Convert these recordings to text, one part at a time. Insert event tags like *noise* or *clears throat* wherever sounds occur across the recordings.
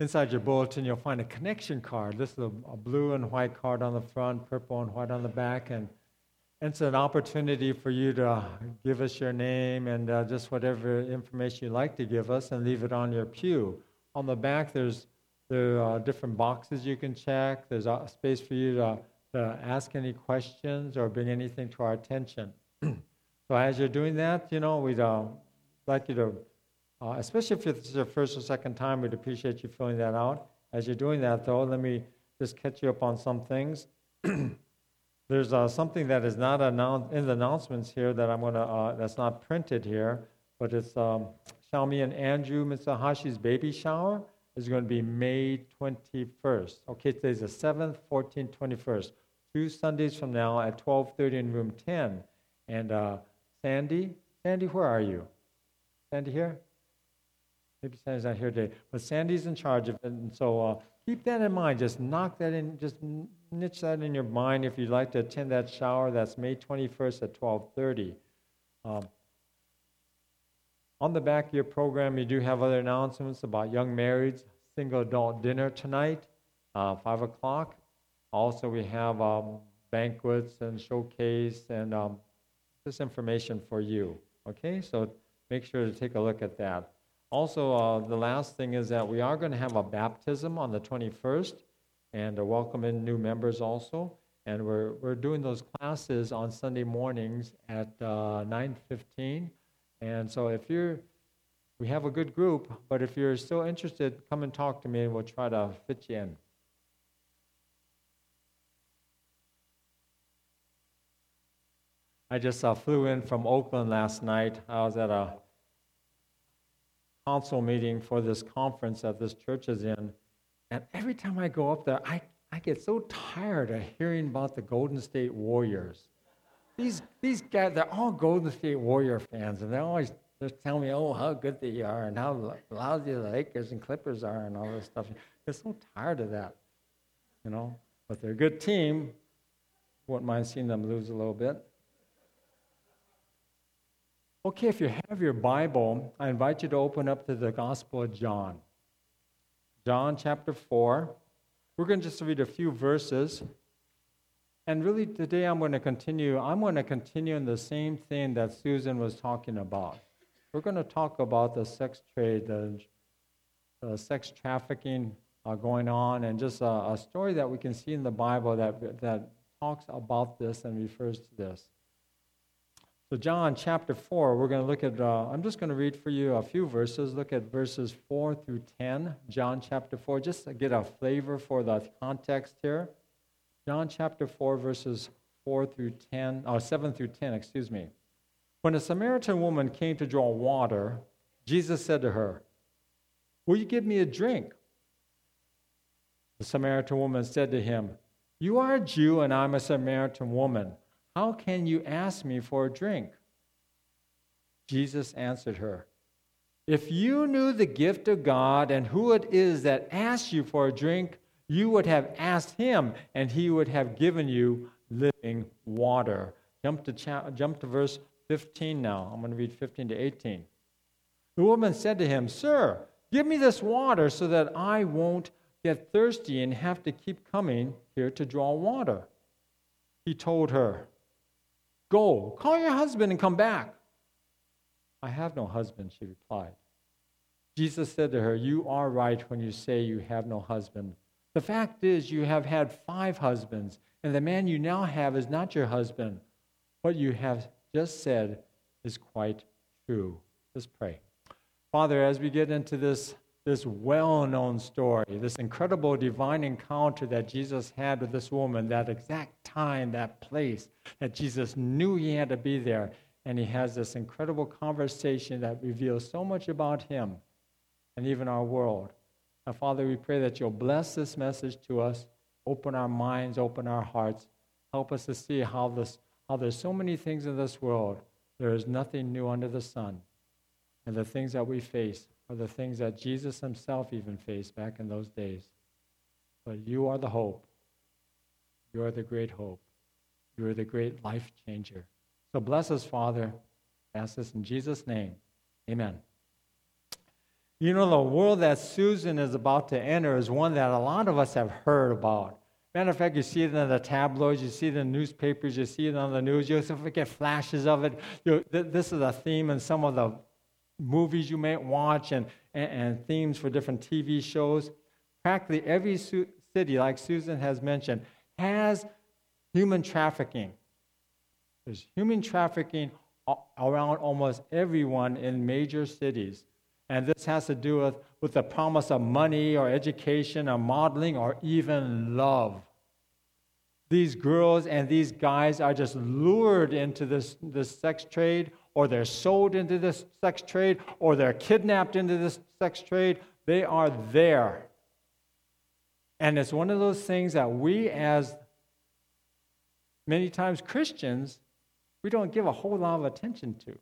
inside your bulletin, you'll find a connection card. This is a, a, blue and white card on the front, purple and white on the back, and it's an opportunity for you to give us your name and uh, just whatever information you'd like to give us and leave it on your pew. On the back, there's there are different boxes you can check. There's a space for you to, to ask any questions or bring anything to our attention. *clears throat* so as you're doing that, you know, we'd uh, like you to uh, especially if it's your first or second time, we'd appreciate you filling that out. As you're doing that, though, let me just catch you up on some things. *clears throat* There's uh, something that is not announced in the announcements here that I'm gonna uh, that's not printed here, but it's um, Xiaomi and Andrew Mitsuhashi's baby shower is going to be May 21st. Okay, today's the 7th, 14th, 21st. Two Sundays from now at 12:30 in room 10. And uh, Sandy, Sandy, where are you? Sandy here? Maybe Sandy's not here today, but Sandy's in charge of it, and so uh, keep that in mind. Just knock that in, just niche that in your mind if you'd like to attend that shower. That's May 21st at 12:30. Um, on the back of your program, you do have other announcements about young marrieds, single adult dinner tonight, uh, 5 o'clock. Also, we have um, banquets and showcase and um, this information for you. Okay, so make sure to take a look at that. Also, uh, the last thing is that we are going to have a baptism on the 21st and uh, welcome in new members also. And we're, we're doing those classes on Sunday mornings at uh, 9.15. And so if you're, we have a good group, but if you're still interested, come and talk to me and we'll try to fit you in. I just uh, flew in from Oakland last night. I was at a council meeting for this conference that this church is in. And every time I go up there, I, I get so tired of hearing about the Golden State Warriors. These, these guys, they're all Golden State Warrior fans, and they're always just telling me, oh, how good they are, and how lousy the Lakers and Clippers are, and all this stuff. They're so tired of that, you know. But they're a good team. Wouldn't mind seeing them lose a little bit. Okay, if you have your Bible, I invite you to open up to the Gospel of John. John chapter 4. We're going to just read a few verses. And really, today I'm going to continue. I'm going to continue in the same thing that Susan was talking about. We're going to talk about the sex trade, the, the sex trafficking uh, going on, and just a, a story that we can see in the Bible that, that talks about this and refers to this. So, John chapter 4, we're going to look at, uh, I'm just going to read for you a few verses. Look at verses 4 through 10. John chapter 4, just to get a flavor for the context here. John chapter 4, verses 4 through 10, or uh, 7 through 10, excuse me. When a Samaritan woman came to draw water, Jesus said to her, Will you give me a drink? The Samaritan woman said to him, You are a Jew, and I'm a Samaritan woman. How can you ask me for a drink? Jesus answered her, If you knew the gift of God and who it is that asks you for a drink, you would have asked him, and he would have given you living water. Jump to, cha- jump to verse 15 now. I'm going to read 15 to 18. The woman said to him, Sir, give me this water so that I won't get thirsty and have to keep coming here to draw water. He told her, Go, call your husband and come back. I have no husband, she replied. Jesus said to her, You are right when you say you have no husband. The fact is, you have had five husbands, and the man you now have is not your husband. What you have just said is quite true. Let's pray. Father, as we get into this this well known story, this incredible divine encounter that Jesus had with this woman, that exact time, that place, that Jesus knew he had to be there. And he has this incredible conversation that reveals so much about him and even our world. Now, Father, we pray that you'll bless this message to us, open our minds, open our hearts, help us to see how, this, how there's so many things in this world. There is nothing new under the sun. And the things that we face are the things that Jesus himself even faced back in those days. But you are the hope. You are the great hope. You are the great life changer. So bless us, Father. Ask this in Jesus' name. Amen. You know, the world that Susan is about to enter is one that a lot of us have heard about. Matter of fact, you see it in the tabloids, you see it in the newspapers, you see it on the news, you get flashes of it. You know, this is a theme in some of the movies you may watch and, and, and themes for different TV shows. Practically every su- city, like Susan has mentioned, has human trafficking. There's human trafficking around almost everyone in major cities. And this has to do with, with the promise of money or education or modeling or even love. These girls and these guys are just lured into this, this sex trade, or they're sold into this sex trade, or they're kidnapped into this sex trade. They are there. And it's one of those things that we, as many times Christians, we don't give a whole lot of attention to.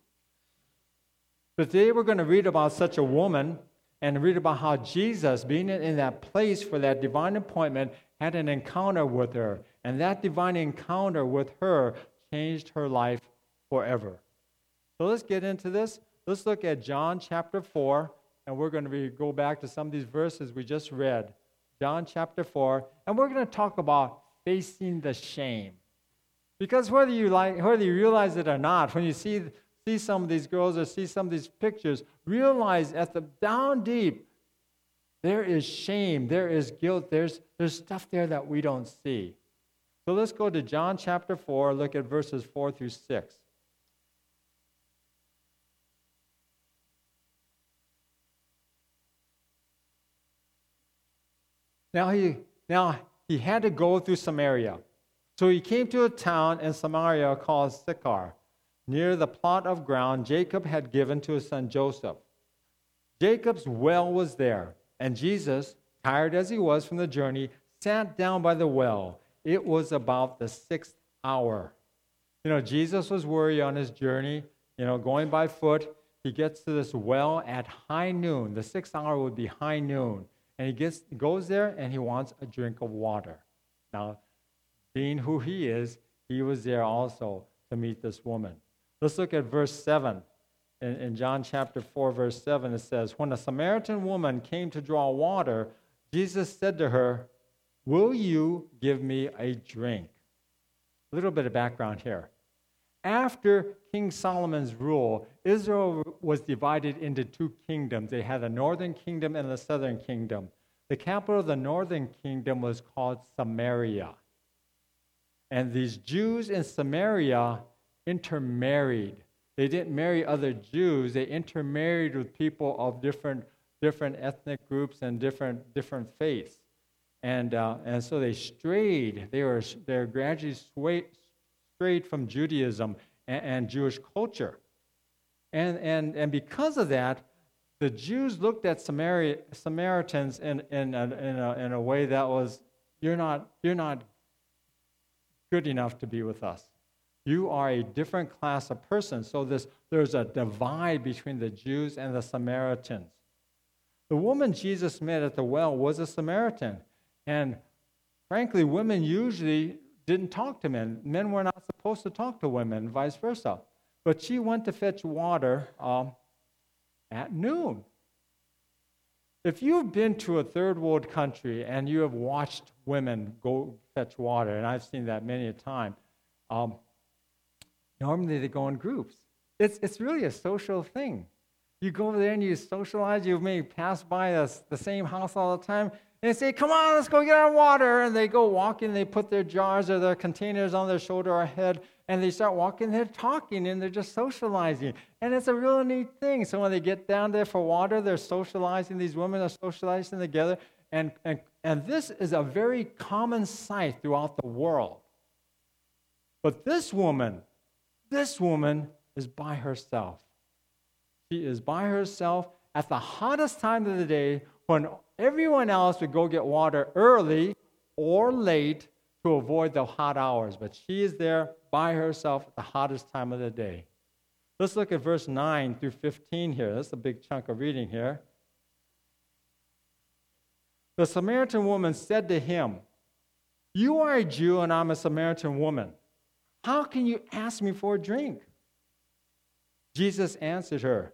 But today we're going to read about such a woman and read about how Jesus, being in that place for that divine appointment, had an encounter with her. And that divine encounter with her changed her life forever. So let's get into this. Let's look at John chapter 4, and we're going to go back to some of these verses we just read. John chapter 4, and we're going to talk about facing the shame. Because whether you like, whether you realize it or not, when you see see some of these girls or see some of these pictures, realize at the down deep, there is shame, there is guilt, there's there's stuff there that we don't see. So let's go to John chapter 4, look at verses 4 through 6. Now he now he had to go through Samaria. So he came to a town in Samaria called Sychar, near the plot of ground Jacob had given to his son Joseph. Jacob's well was there, and Jesus, tired as he was from the journey, sat down by the well. It was about the sixth hour. You know, Jesus was worried on his journey, you know, going by foot. He gets to this well at high noon. The sixth hour would be high noon. And he gets, goes there and he wants a drink of water. Now, being who he is, he was there also to meet this woman. Let's look at verse 7. In, in John chapter 4, verse 7, it says, When a Samaritan woman came to draw water, Jesus said to her, Will you give me a drink? A little bit of background here. After King Solomon's rule, Israel was divided into two kingdoms. They had a northern kingdom and a southern kingdom. The capital of the northern kingdom was called Samaria. And these Jews in Samaria intermarried. They didn't marry other Jews, they intermarried with people of different, different ethnic groups and different, different faiths. And, uh, and so they strayed. They were, they were gradually swayed, strayed from Judaism and, and Jewish culture. And, and, and because of that, the Jews looked at Samaria, Samaritans in, in, a, in, a, in a way that was, you're not, you're not good enough to be with us. You are a different class of person. So this, there's a divide between the Jews and the Samaritans. The woman Jesus met at the well was a Samaritan. And frankly, women usually didn't talk to men. Men were not supposed to talk to women, vice versa. But she went to fetch water um, at noon. If you've been to a third world country and you have watched women go fetch water, and I've seen that many a time, um, normally they go in groups. It's, it's really a social thing. You go over there and you socialize. You may pass by a, the same house all the time, they say, Come on, let's go get our water. And they go walking, they put their jars or their containers on their shoulder or head, and they start walking, they're talking, and they're just socializing. And it's a really neat thing. So when they get down there for water, they're socializing. These women are socializing together. And, and, and this is a very common sight throughout the world. But this woman, this woman is by herself. She is by herself at the hottest time of the day when everyone else would go get water early or late to avoid the hot hours. But she is there by herself at the hottest time of the day. Let's look at verse 9 through 15 here. That's a big chunk of reading here. The Samaritan woman said to him, You are a Jew and I'm a Samaritan woman. How can you ask me for a drink? Jesus answered her,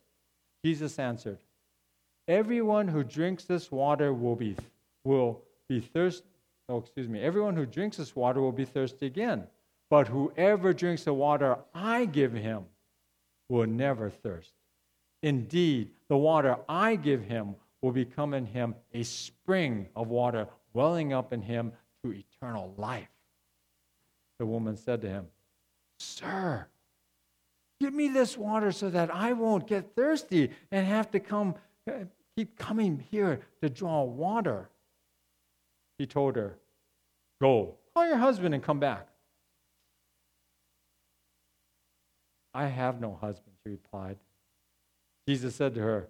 Jesus answered, Everyone who drinks this water will be, will be thirsty. Oh, excuse me. Everyone who drinks this water will be thirsty again. But whoever drinks the water I give him will never thirst. Indeed, the water I give him will become in him a spring of water welling up in him to eternal life. The woman said to him, Sir, give me this water so that I won't get thirsty and have to come uh, keep coming here to draw water. He told her, Go, call your husband and come back. I have no husband, she replied. Jesus said to her,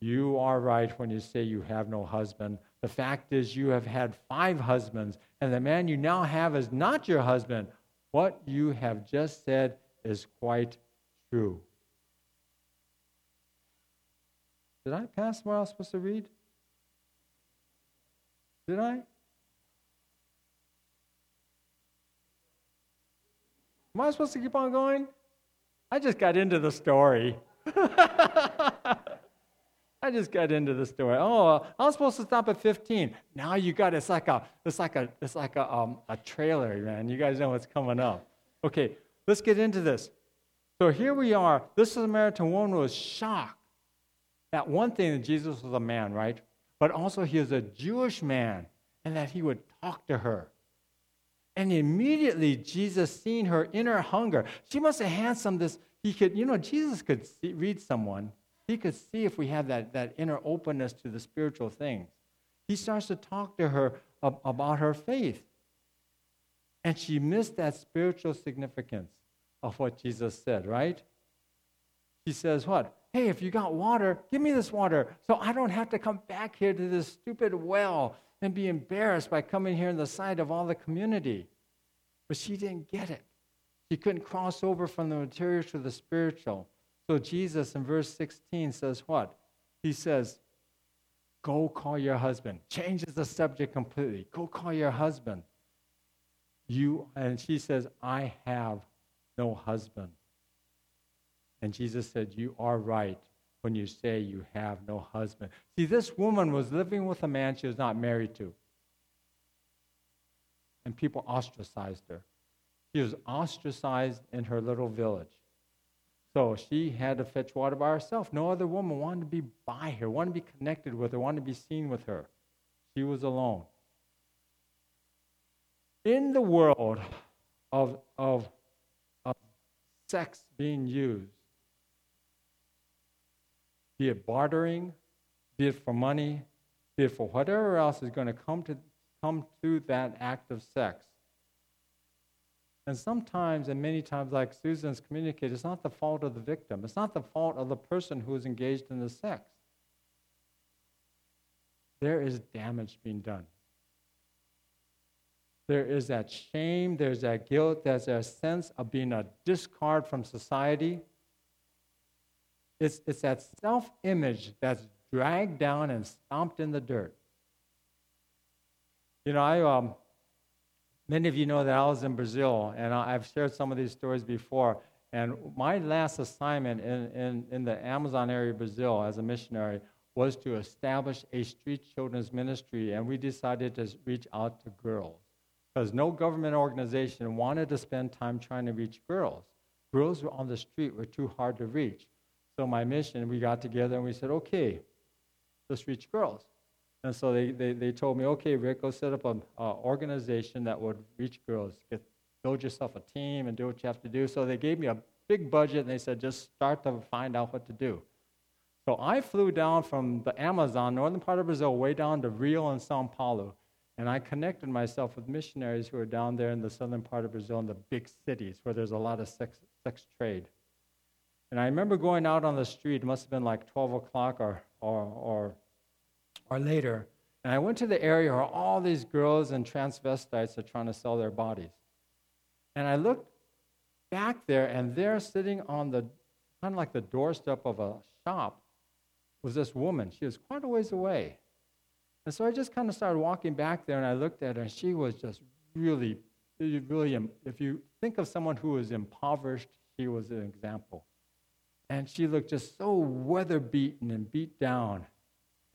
You are right when you say you have no husband. The fact is, you have had five husbands, and the man you now have is not your husband. What you have just said is quite true. Did I pass what I was supposed to read? Did I? Am I supposed to keep on going? I just got into the story. *laughs* I just got into the story. Oh, I was supposed to stop at 15. Now you got it's like a it's like a it's like a um, a trailer, man. You guys know what's coming up. Okay, let's get into this. So here we are. This Samaritan woman was shocked at one thing that Jesus was a man, right? But also he was a Jewish man, and that he would talk to her. And immediately Jesus seeing her inner hunger, she must have had some this. He could, you know, Jesus could see, read someone. He could see if we have that, that inner openness to the spiritual things. He starts to talk to her ab- about her faith. And she missed that spiritual significance of what Jesus said, right? She says, What? Hey, if you got water, give me this water so I don't have to come back here to this stupid well and be embarrassed by coming here in the sight of all the community. But she didn't get it. She couldn't cross over from the material to the spiritual. So Jesus in verse 16 says what? He says, Go call your husband. Changes the subject completely. Go call your husband. You and she says, I have no husband. And Jesus said, You are right when you say you have no husband. See, this woman was living with a man she was not married to. And people ostracized her. She was ostracized in her little village. So she had to fetch water by herself. No other woman wanted to be by her, wanted to be connected with her, wanted to be seen with her. She was alone. In the world of, of, sex being used, be it bartering, be it for money, be it for whatever else is going to come to come to that act of sex. And sometimes, and many times, like Susan's communicated, it's not the fault of the victim. It's not the fault of the person who is engaged in the sex. There is damage being done. There is that shame, there's that guilt, there's a sense of being a discard from society. It's, it's that self image that's dragged down and stomped in the dirt. You know, I, um, many of you know that I was in Brazil, and I've shared some of these stories before. And my last assignment in, in, in the Amazon area of Brazil as a missionary was to establish a street children's ministry, and we decided to reach out to girls. Because no government organization wanted to spend time trying to reach girls. Girls were on the street were too hard to reach. So my mission, we got together and we said, okay, let's reach girls. And so they, they, they told me, okay, Rick, go set up an organization that would reach girls. Get, build yourself a team and do what you have to do. So they gave me a big budget and they said, just start to find out what to do. So I flew down from the Amazon, northern part of Brazil, way down to Rio and Sao Paulo. And I connected myself with missionaries who are down there in the southern part of Brazil in the big cities where there's a lot of sex, sex trade. And I remember going out on the street, it must have been like 12 o'clock or, or, or, or later. And I went to the area where all these girls and transvestites are trying to sell their bodies. And I looked back there, and there, sitting on the kind of like the doorstep of a shop, was this woman. She was quite a ways away. And so I just kind of started walking back there, and I looked at her, and she was just really, really, if you think of someone who was impoverished, she was an example. And she looked just so weather beaten and beat down.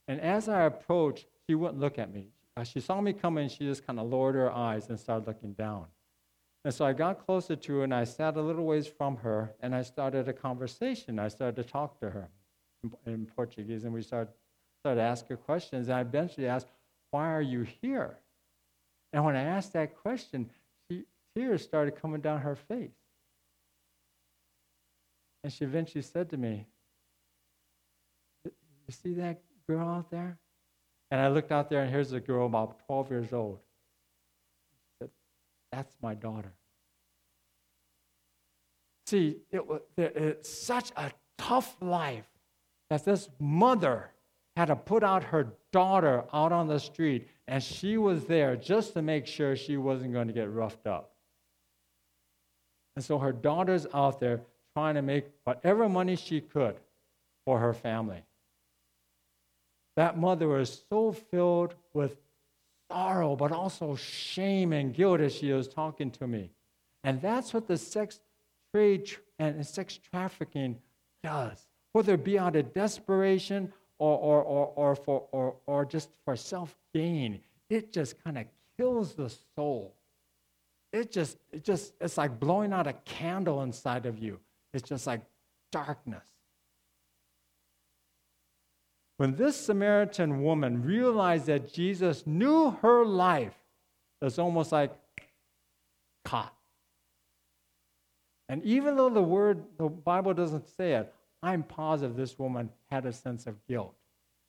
And as I approached, she wouldn't look at me. Uh, she saw me coming, she just kind of lowered her eyes and started looking down. And so I got closer to her and I sat a little ways from her and I started a conversation. I started to talk to her in Portuguese and we started, started to ask her questions. And I eventually asked, Why are you here? And when I asked that question, she, tears started coming down her face. And she eventually said to me, You see that girl out there? And I looked out there, and here's a girl about 12 years old. Said, That's my daughter. See, it was, it's such a tough life that this mother had to put out her daughter out on the street, and she was there just to make sure she wasn't going to get roughed up. And so her daughter's out there trying to make whatever money she could for her family. That mother was so filled with sorrow, but also shame and guilt as she was talking to me. And that's what the sex trade and sex trafficking does. Whether it be out of desperation or, or, or, or, for, or, or just for self gain, it just kind of kills the soul. It just, it just, it's like blowing out a candle inside of you. It's just like darkness. When this Samaritan woman realized that Jesus knew her life, it's almost like caught. And even though the word, the Bible doesn't say it, I'm positive this woman had a sense of guilt.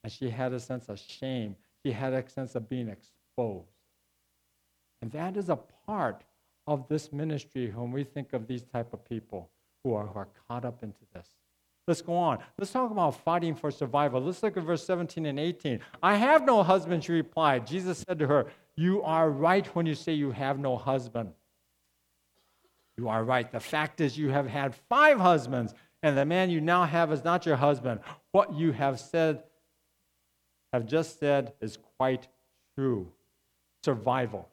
And she had a sense of shame. She had a sense of being exposed. And that is a part of this ministry when we think of these type of people who are, who are caught up into this. Let's go on. Let's talk about fighting for survival. Let's look at verse 17 and 18. I have no husband, she replied. Jesus said to her, You are right when you say you have no husband. You are right. The fact is, you have had five husbands, and the man you now have is not your husband. What you have said, have just said, is quite true. Survival.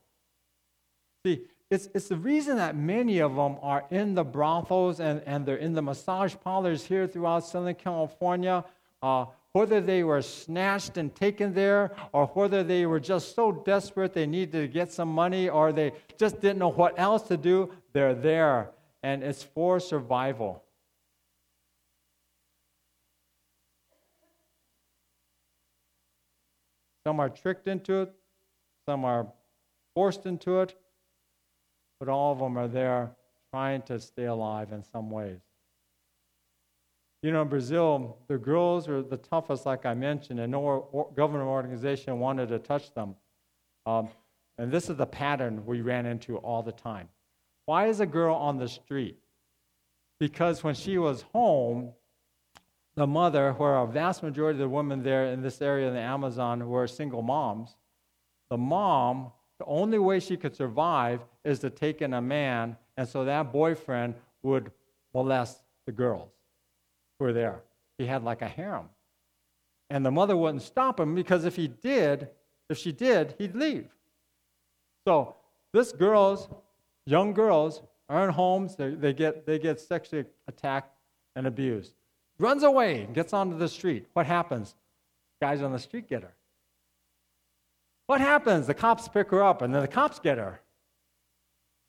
See, it's, it's the reason that many of them are in the brothels and, and they're in the massage parlors here throughout Southern California, uh, whether they were snatched and taken there or whether they were just so desperate they needed to get some money or they just didn't know what else to do, they're there. And it's for survival. Some are tricked into it, some are forced into it, but all of them are there trying to stay alive in some ways. You know, in Brazil, the girls were the toughest, like I mentioned, and no government organization wanted to touch them. Um, and this is the pattern we ran into all the time. Why is a girl on the street? Because when she was home, the mother, where a vast majority of the women there in this area in the Amazon were single moms, the mom the only way she could survive is to take in a man, and so that boyfriend would molest the girls who were there. He had like a harem. And the mother wouldn't stop him because if he did, if she did, he'd leave. So this girls, young girls, are in homes, they, they, get, they get sexually attacked and abused. Runs away, gets onto the street. What happens? Guys on the street get her. What happens? The cops pick her up and then the cops get her.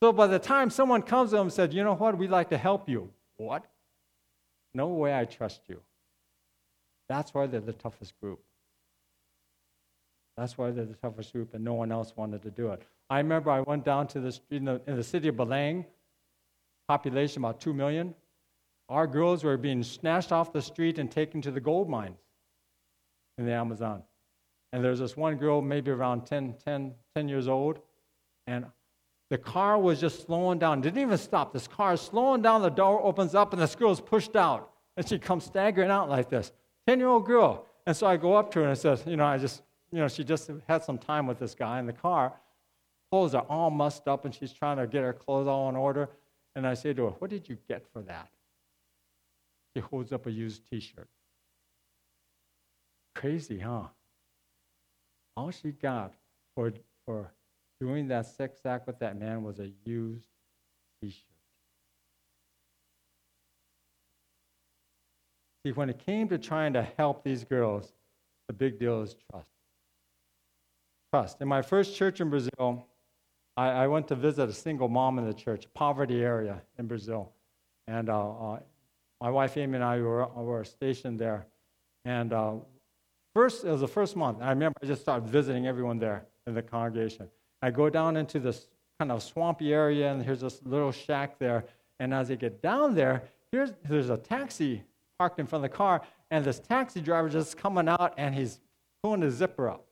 So by the time someone comes to them and says, You know what? We'd like to help you. What? No way I trust you. That's why they're the toughest group. That's why they're the toughest group, and no one else wanted to do it. I remember I went down to the in the, in the city of Belém, population about 2 million. Our girls were being snatched off the street and taken to the gold mines in the Amazon. And there's this one girl, maybe around 10, 10, 10 years old, and the car was just slowing down. Didn't even stop. This car is slowing down. The door opens up, and this girl is pushed out. And she comes staggering out like this 10 year old girl. And so I go up to her and I says, You know, I just, you know, she just had some time with this guy in the car. Clothes are all mussed up and she's trying to get her clothes all in order. And I say to her, What did you get for that? She holds up a used t shirt. Crazy, huh? All she got for, for doing that sex act with that man was a used t shirt. See, when it came to trying to help these girls, the big deal is trust. Trust. In my first church in Brazil, I, I went to visit a single mom in the church, poverty area in Brazil. And uh, uh, my wife Amy and I were, were stationed there. And uh, first, it was the first month. I remember I just started visiting everyone there in the congregation. I go down into this kind of swampy area, and here's this little shack there. And as I get down there, here's, there's a taxi parked in front of the car, and this taxi driver just coming out, and he's pulling his zipper up.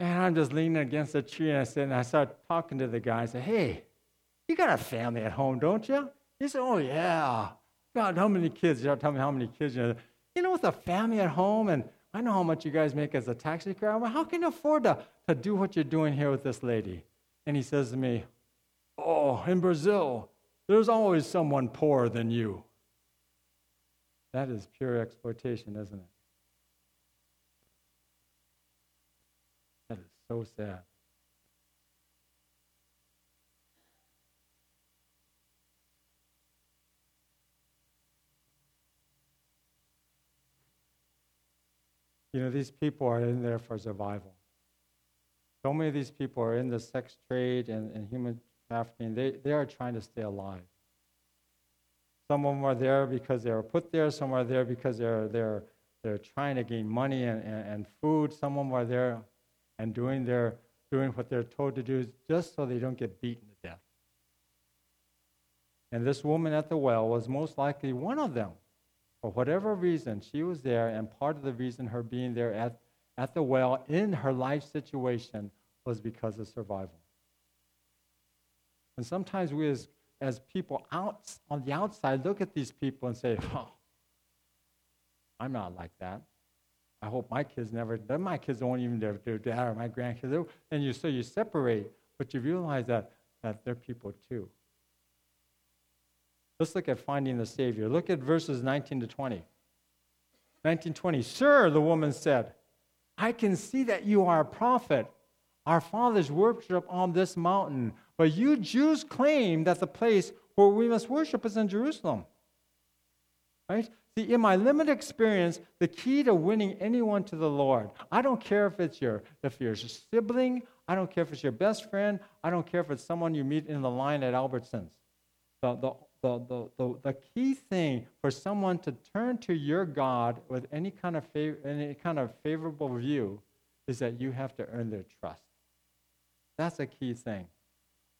And I'm just leaning against a tree, and I said, and I started talking to the guy. I said, "Hey, you got a family at home, don't you?" He said, "Oh yeah." God, how many kids? You don't tell me how many kids you know. You know, with a family at home, and I know how much you guys make as a taxi driver. How can you afford to, to do what you're doing here with this lady? And he says to me, Oh, in Brazil, there's always someone poorer than you. That is pure exploitation, isn't it? That is so sad. You know, these people are in there for survival. So many of these people are in the sex trade and, and human trafficking. They, they are trying to stay alive. Some of them are there because they were put there. Some are there because they're, they're, they're trying to gain money and, and, and food. Some of them are there and doing, their, doing what they're told to do just so they don't get beaten to death. And this woman at the well was most likely one of them. For whatever reason, she was there, and part of the reason her being there at, at the well in her life situation was because of survival. And sometimes we as as people out on the outside look at these people and say, "Oh, I'm not like that. I hope my kids never. My kids won't even do that, or my grandkids." And you so you separate, but you realize that that they're people too. Let's look at finding the Savior. Look at verses 19 to 20. 1920, Sir, the woman said, I can see that you are a prophet. Our fathers worship on this mountain, but you Jews claim that the place where we must worship is in Jerusalem. Right? See, in my limited experience, the key to winning anyone to the Lord, I don't care if it's your if your sibling, I don't care if it's your best friend, I don't care if it's someone you meet in the line at Albertsons. The, the, the, the, the, the key thing for someone to turn to your God with any kind of fav- any kind of favorable view is that you have to earn their trust. That's a key thing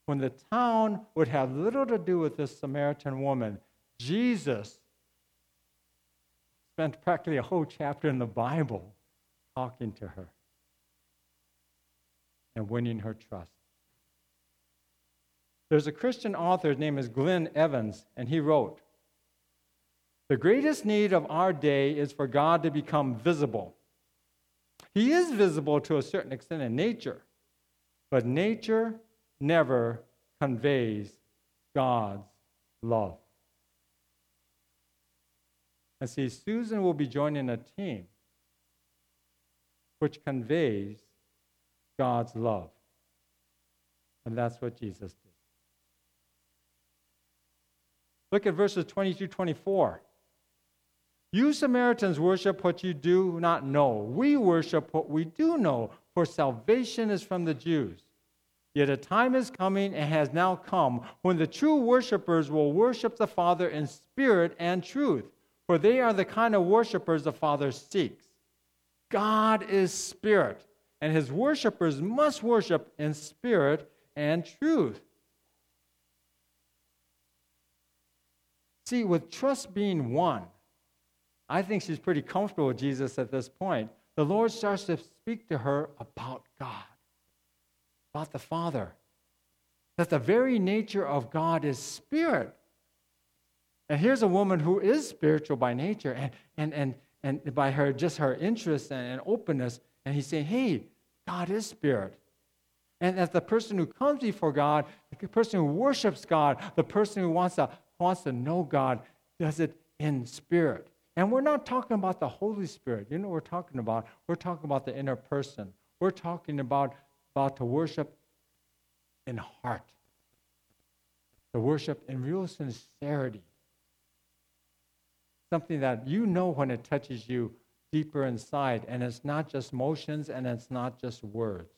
when the town would have little to do with this Samaritan woman, Jesus spent practically a whole chapter in the Bible talking to her and winning her trust. There's a Christian author, his name is Glenn Evans, and he wrote The greatest need of our day is for God to become visible. He is visible to a certain extent in nature, but nature never conveys God's love. And see, Susan will be joining a team which conveys God's love. And that's what Jesus did. Look at verses 22 24. You Samaritans worship what you do not know. We worship what we do know, for salvation is from the Jews. Yet a time is coming and has now come when the true worshipers will worship the Father in spirit and truth, for they are the kind of worshipers the Father seeks. God is spirit, and his worshipers must worship in spirit and truth. See, with trust being one, I think she's pretty comfortable with Jesus at this point. The Lord starts to speak to her about God about the Father. That the very nature of God is spirit. And here's a woman who is spiritual by nature and, and, and, and by her just her interest and, and openness. And he's saying, hey, God is spirit. And as the person who comes before God, the person who worships God, the person who wants to, wants to know God, does it in spirit. And we're not talking about the Holy Spirit. You know what we're talking about? We're talking about the inner person. We're talking about, about to worship in heart, to worship in real sincerity. Something that you know when it touches you deeper inside, and it's not just motions and it's not just words.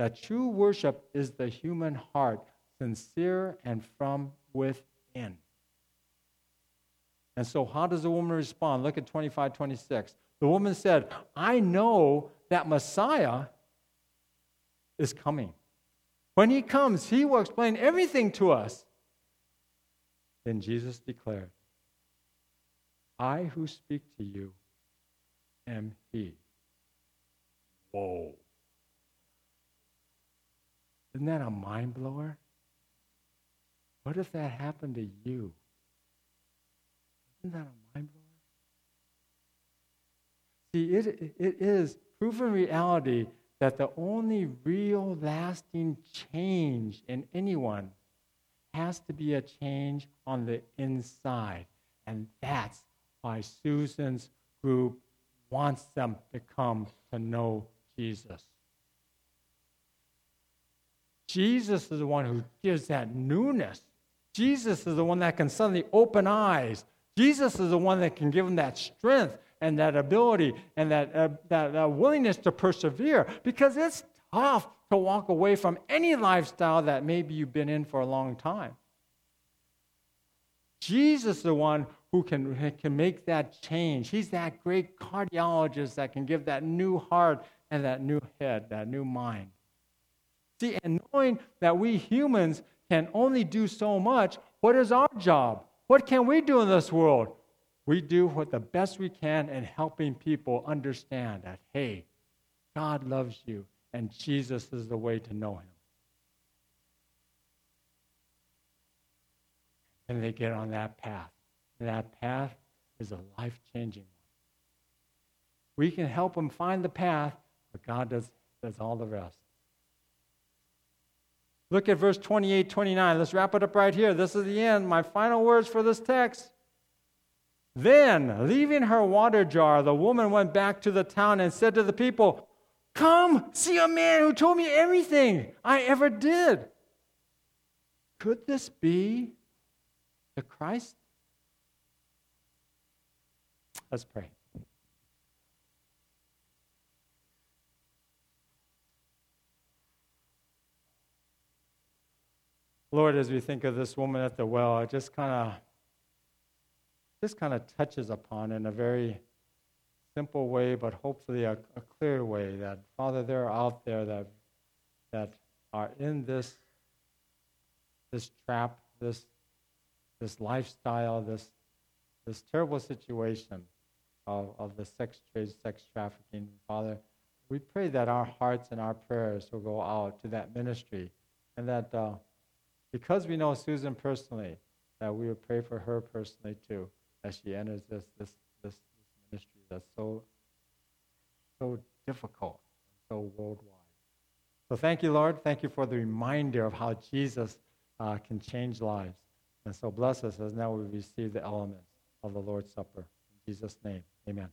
That true worship is the human heart, sincere and from within. And so, how does the woman respond? Look at 25, 26. The woman said, I know that Messiah is coming. When he comes, he will explain everything to us. Then Jesus declared, I who speak to you am he. Whoa. Isn't that a mind blower? What if that happened to you? Isn't that a mind blower? See, it, it is proven reality that the only real lasting change in anyone has to be a change on the inside. And that's why Susan's group wants them to come to know Jesus. Jesus is the one who gives that newness. Jesus is the one that can suddenly open eyes Jesus is the one that can give them that strength and that ability and that, uh, that uh, willingness to persevere because it's tough to walk away from any lifestyle that maybe you've been in for a long time. Jesus is the one who can, can make that change. He's that great cardiologist that can give that new heart and that new head, that new mind. See, and knowing that we humans can only do so much, what is our job? What can we do in this world? We do what the best we can in helping people understand that, hey, God loves you and Jesus is the way to know him. And they get on that path. And that path is a life changing one. We can help them find the path, but God does, does all the rest. Look at verse 28, 29. Let's wrap it up right here. This is the end. My final words for this text. Then, leaving her water jar, the woman went back to the town and said to the people, Come, see a man who told me everything I ever did. Could this be the Christ? Let's pray. Lord, as we think of this woman at the well, it just kind of just kind of touches upon in a very simple way, but hopefully a, a clear way that Father, there are out there that that are in this this trap, this this lifestyle, this this terrible situation of, of the sex trade, sex trafficking. Father, we pray that our hearts and our prayers will go out to that ministry and that uh, because we know Susan personally, that we would pray for her personally too, as she enters this this this, ministry that's so so difficult, so worldwide. So thank you, Lord. Thank you for the reminder of how Jesus uh, can change lives. And so bless us as now we receive the elements of the Lord's Supper. In Jesus' name, amen.